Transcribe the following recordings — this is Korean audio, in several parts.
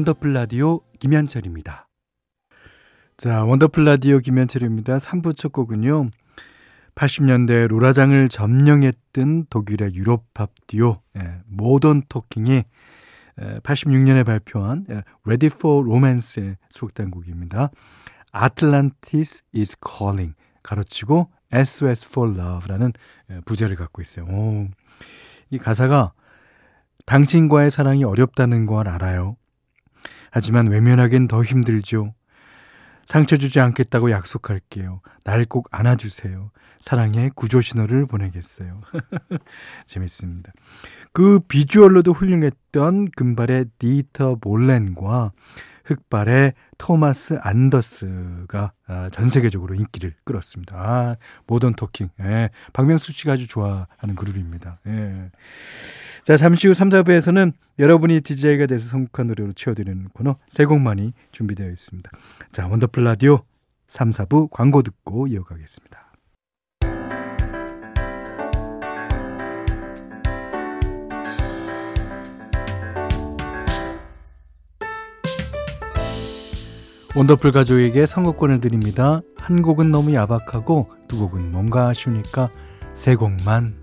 원더풀 라디오 김현철입니다. 자, 원더풀 라디오 김현철입니다. 3부 첫 곡은요. 80년대 로라장을 점령했던 독일의 유럽팝 듀오 예, 모던 토킹이 86년에 발표한 예, Ready for Romance에 수록된 곡입니다. Atlantis is calling 가로치고 SOS for Love라는 예, 부제를 갖고 있어요. 오, 이 가사가 당신과의 사랑이 어렵다는 걸 알아요. 하지만 외면하기엔 더 힘들죠. 상처 주지 않겠다고 약속할게요. 날 꼭 안아주세요. 사랑의 구조 신호를 보내겠어요. 재밌습니다. 그 비주얼로도 훌륭했던 금발의 디터 볼렌과 흑발의 토마스 안더스가 아, 전 세계적으로 인기를 끌었습니다. 아, 모던 토킹. 예, 박명수 씨가 아주 좋아하는 그룹입니다. 예. 자, 잠시 후 3, 4부에서는 여러분이 DJ가 돼서 성국한 노래로 채워드리는 코너 세 곡만이 준비되어 있습니다. 자, 원더풀 라디오 3, 4부 광고 듣고 이어가겠습니다. 원더풀 가족에게 선곡권을 드립니다. 한 곡은 너무 야박하고 두 곡은 뭔가 아쉬우니까 세 곡만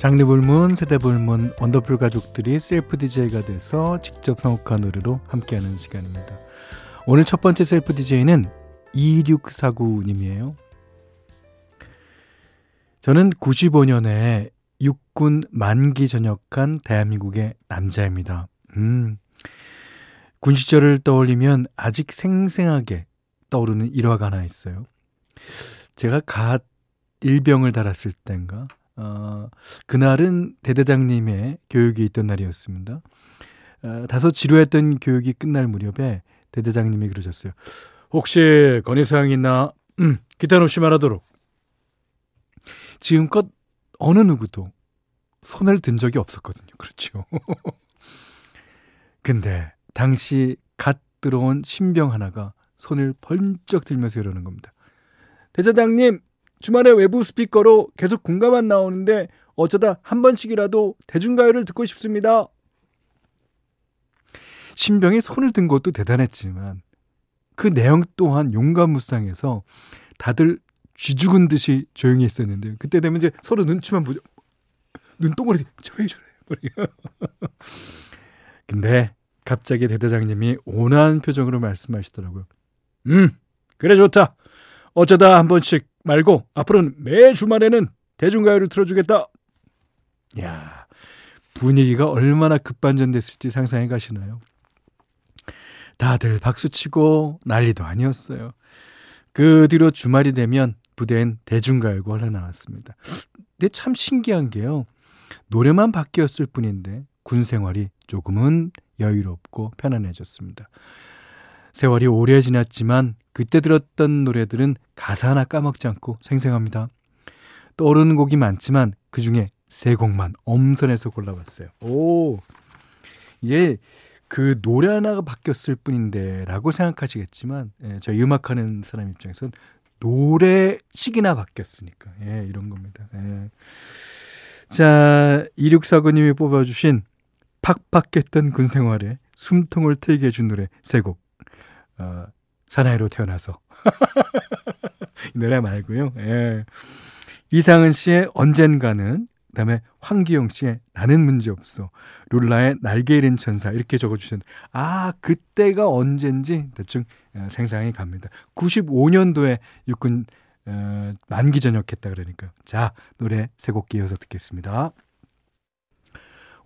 장르불문, 세대불문, 원더풀 가족들이 셀프 DJ가 돼서 직접 선곡한 노래로 함께하는 시간입니다. 오늘 첫 번째 셀프 DJ는 2649님이에요. 저는 95년에 육군 만기 전역한 대한민국의 남자입니다. 음. 군 시절을 떠올리면 아직 생생하게 떠오르는 일화가 하나 있어요. 제가 갓 일병을 달았을 땐가, 어, 그날은 대대장님의 교육이 있던 날이었습니다. 어, 다소 지루했던 교육이 끝날 무렵에 대대장님이 그러셨어요. 혹시 건의사항 있나? 음, 기타 놓지 말하도록. 지금껏 어느 누구도 손을 든 적이 없었거든요. 그렇죠. 근데 당시 갓 들어온 신병 하나가 손을 번쩍 들면서 이러는 겁니다. 대사장님, 주말에 외부 스피커로 계속 공감만 나오는데 어쩌다 한 번씩이라도 대중가요를 듣고 싶습니다. 신병이 손을 든 것도 대단했지만 그 내용 또한 용감무쌍해서 다들 쥐죽은 듯이 조용히 했었는데 그때 되면 이제 서로 눈치만 보죠. 눈동그리 저왜 저래? 근데 갑자기 대대장님이 온화한 표정으로 말씀하시더라고요. 음, 그래 좋다. 어쩌다 한 번씩 말고 앞으로는 매 주말에는 대중가요를 틀어주겠다. 야 분위기가 얼마나 급반전됐을지 상상해 가시나요? 다들 박수치고 난리도 아니었어요. 그 뒤로 주말이 되면 부대엔 대중가요가 흘러나왔습니다. 근데 참 신기한 게요. 노래만 바뀌었을 뿐인데 군 생활이 조금은 여유롭고 편안해졌습니다. 세월이 오래 지났지만 그때 들었던 노래들은 가사 하나 까먹지 않고 생생합니다. 떠오르는 곡이 많지만 그 중에 세 곡만 엄선해서 골라봤어요. 오, 이게 그 노래 하나가 바뀌었을 뿐인데라고 생각하시겠지만 예, 저희 음악하는 사람 입장에선 노래식이나 바뀌었으니까 예, 이런 겁니다. 예. 자, 2649님이 뽑아주신 팍팍했던 군 생활에 숨통을 트이게 해준 노래 세 곡. 어, 사나이로 태어나서. 이 노래 말고요. 예. 이상은 씨의 언젠가는 그다음에 황기영 씨의 나는 문제 없어. 룰라의 날개 잃은 천사 이렇게 적어주셨는데 아 그때가 언젠지 대충 어, 생상이 갑니다. 95년도에 육군 어, 만기 전역했다 그러니까 자 노래 세 곡 이어서 듣겠습니다.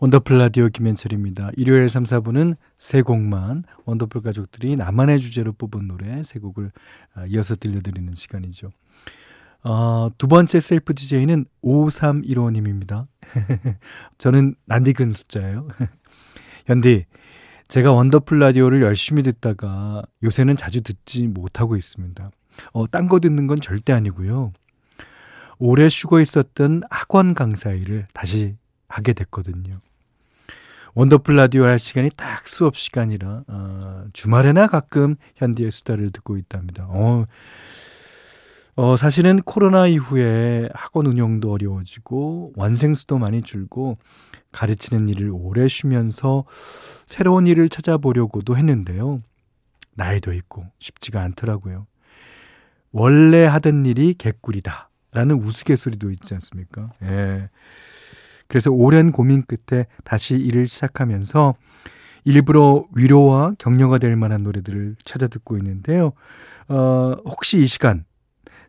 원더풀 라디오 김현철입니다. 일요일 3, 4부는 세 곡만 원더풀 가족들이 나만의 주제로 뽑은 노래 세 곡을 어, 이어서 들려드리는 시간이죠. 어, 두 번째 셀프 DJ는 5315님입니다. 저는 낯익은 숫자예요. 현디, 제가 원더풀 라디오를 열심히 듣다가 요새는 자주 듣지 못하고 있습니다. 어, 딴 거 듣는 건 절대 아니고요. 오래 쉬고 있었던 학원 강사 일을 다시 하게 됐거든요. 원더풀 라디오 할 시간이 딱 수업 시간이라 어, 주말에나 가끔 현디의 수다를 듣고 있답니다. 어, 어, 사실은 코로나 이후에 학원 운영도 어려워지고 완생 수도 많이 줄고 가르치는 일을 오래 쉬면서 새로운 일을 찾아보려고도 했는데요. 나이도 있고 쉽지가 않더라고요. 원래 하던 일이 개꿀이다. 라는 우스갯소리도 있지 않습니까? 예. 그래서 오랜 고민 끝에 다시 일을 시작하면서 일부러 위로와 격려가 될 만한 노래들을 찾아 듣고 있는데요. 어, 혹시 이 시간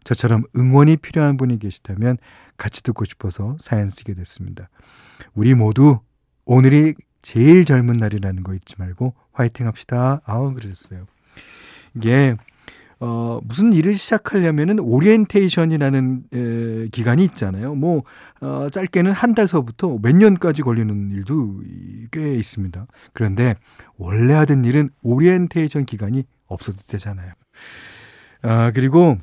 저처럼 응원이 필요한 분이 계시다면 같이 듣고 싶어서 사연 쓰게 됐습니다. 우리 모두 오늘이 제일 젊은 날이라는 거 잊지 말고 화이팅 합시다. 아우, 그러셨어요. 이게 어, 무슨 일을 시작하려면은 오리엔테이션이라는 에, 기간이 있잖아요. 뭐 어, 짧게는 한 달서부터 몇 년까지 걸리는 일도 꽤 있습니다. 그런데 원래 하던 일은 오리엔테이션 기간이 없어도 되잖아요. 아, 그리고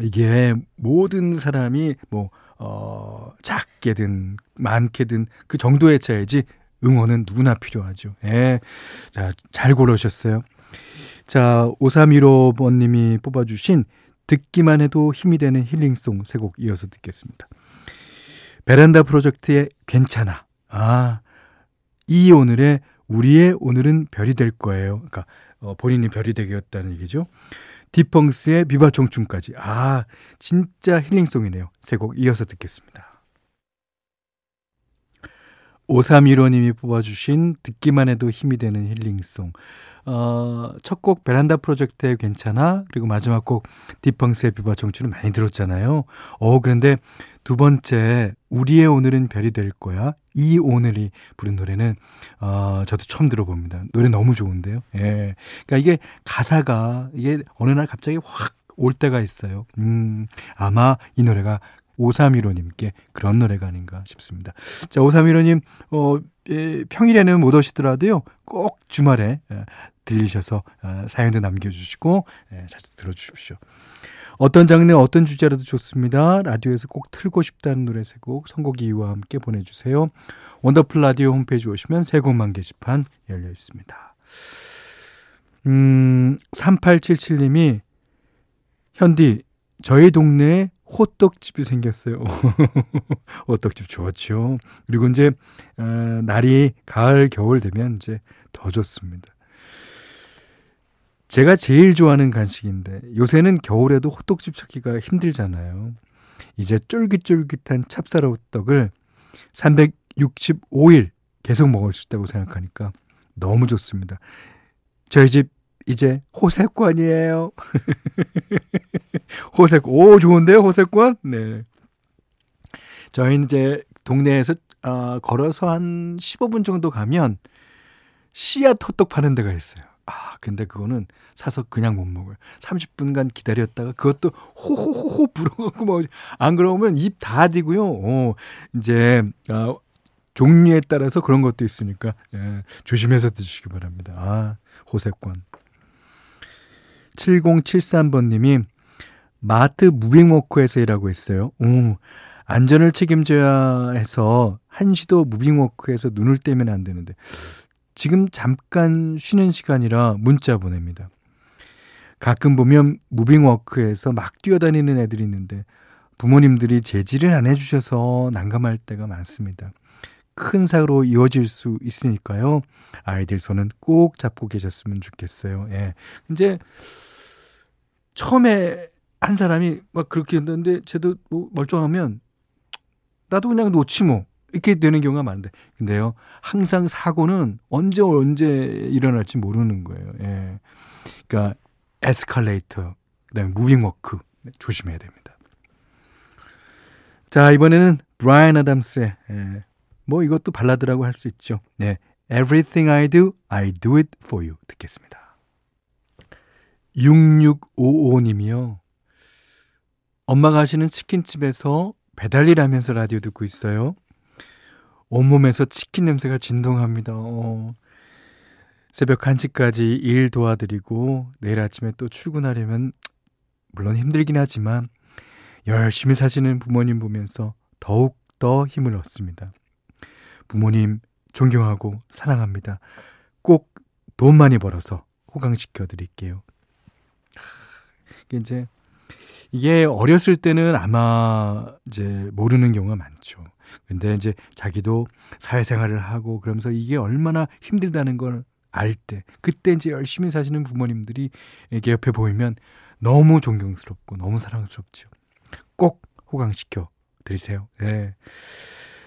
이게 모든 사람이 뭐 어, 작게든 많게든 그 정도의 차이지 응원은 누구나 필요하죠. 예. 자, 잘 고르셨어요. 자, 5315번님이 뽑아주신 듣기만 해도 힘이 되는 힐링송 세 곡 이어서 듣겠습니다. 베란다 프로젝트의 괜찮아. 아, 이 오늘의 우리의 오늘은 별이 될 거예요. 그러니까 어, 본인이 별이 되겠다는 얘기죠. 디펑스의 비바 청춘까지. 아, 진짜 힐링송이네요. 세 곡 이어서 듣겠습니다. 5315님이 뽑아주신 듣기만 해도 힘이 되는 힐링송. 어, 첫 곡 베란다 프로젝트의 괜찮아 그리고 마지막 곡 디펑스의 비바 청춘을 많이 들었잖아요. 어 그런데 두 번째 우리의 오늘은 별이 될 거야 이 오늘이 부른 노래는 어 저도 처음 들어봅니다. 노래 너무 좋은데요. 예, 그러니까 이게 가사가 이게 어느 날 갑자기 확 올 때가 있어요. 음 아마 이 노래가 5315님께 그런 노래가 아닌가 싶습니다. 자, 5315님, 어, 예, 평일에는 못 오시더라도요, 꼭 주말에 예, 들리셔서 어, 사연도 남겨주시고 예, 자주 들어주십시오. 어떤 장르, 어떤 주제라도 좋습니다. 라디오에서 꼭 틀고 싶다는 노래 세 곡, 선곡 이유와 함께 보내주세요. 원더풀 라디오 홈페이지 오시면 세 곡만 게시판 열려 있습니다. 음, 3877님이 현디, 저희 동네에 호떡집이 생겼어요. 호떡집 좋죠. 그리고 이제 어, 날이 가을 겨울 되면 이제 더 좋습니다. 제가 제일 좋아하는 간식인데 요새는 겨울에도 호떡집 찾기가 힘들잖아요. 이제 쫄깃쫄깃한 찹쌀 호떡을 365일 계속 먹을 수 있다고 생각하니까 너무 좋습니다. 저희 집 이제 호세권이에요. 호색, 오, 좋은데요, 호세권? 네. 저희는 이제 동네에서 어, 걸어서 한 15분 정도 가면 씨앗 호떡 파는 데가 있어요. 아, 근데 그거는 사서 그냥 못 먹어요. 30분간 기다렸다가 그것도 호호호호 불어갖고 뭐, 안 그러면 입 다 디고요. 어, 이제, 어, 종류에 따라서 그런 것도 있으니까, 예, 조심해서 드시기 바랍니다. 아, 호세권. 7073번님이 마트 무빙워크에서 일하고 있어요. 오, 안전을 책임져야 해서 한시도 무빙워크에서 눈을 떼면 안 되는데 지금 잠깐 쉬는 시간이라 문자 보냅니다. 가끔 보면 무빙워크에서 막 뛰어다니는 애들이 있는데 부모님들이 제지를 안 해주셔서 난감할 때가 많습니다. 큰 사고로 이어질 수 있으니까요. 아이들 손은 꼭 잡고 계셨으면 좋겠어요. 예. 이제 처음에 한 사람이 막 그렇게 했는데 쟤도 뭐 멀쩡하면 나도 그냥 놓지 뭐 이렇게 되는 경우가 많은데 근데요 항상 사고는 언제 언제 일어날지 모르는 거예요. 예. 그러니까 에스컬레이터 그다음에 무빙워크 조심해야 됩니다. 자 이번에는 브라이언 아담스의 예. 뭐 이것도 발라드라고 할 수 있죠. 네, Everything I Do, I Do It For You 듣겠습니다. 6655님이요. 엄마가 하시는 치킨집에서 배달일 하면서 라디오 듣고 있어요. 온몸에서 치킨 냄새가 진동합니다. 어. 새벽 1시까지 일 도와드리고 내일 아침에 또 출근하려면 물론 힘들긴 하지만 열심히 사시는 부모님 보면서 더욱 더 힘을 얻습니다. 부모님 존경하고 사랑합니다. 꼭 돈 많이 벌어서 호강시켜 드릴게요. 이게 이제 이게 어렸을 때는 아마 이제 모르는 경우가 많죠. 근데 이제 자기도 사회생활을 하고 그러면서 이게 얼마나 힘들다는 걸 알 때, 그때 이제 열심히 사시는 부모님들이 이렇게 옆에 보이면 너무 존경스럽고 너무 사랑스럽죠. 꼭 호강시켜 드리세요. 예.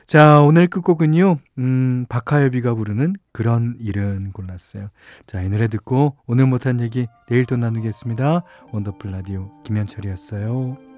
자, 오늘 끝곡은요, 음, 박하엽이가 부르는 그런 일은 골랐어요. 자, 이 노래 듣고 오늘 못한 얘기 내일 또 나누겠습니다. 원더풀 라디오 김현철이었어요.